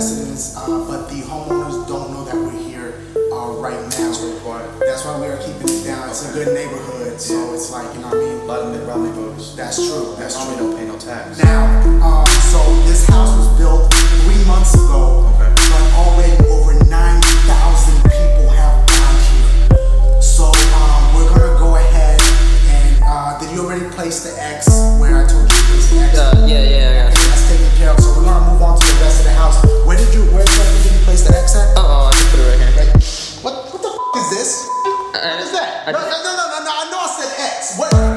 residents, uh, but the homeowners don't know that we're here uh, right now. That's why we are keeping it down. It's a good neighborhood, so it's like, you know what I mean? A lot of them voters. That's true. That's true. don't pay no tax. Now, um, so this house was built three months ago. What?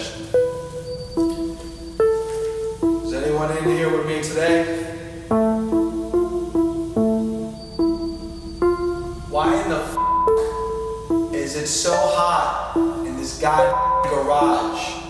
session. Is anyone in here with me today? Why in the f- is it so hot in this guy garage?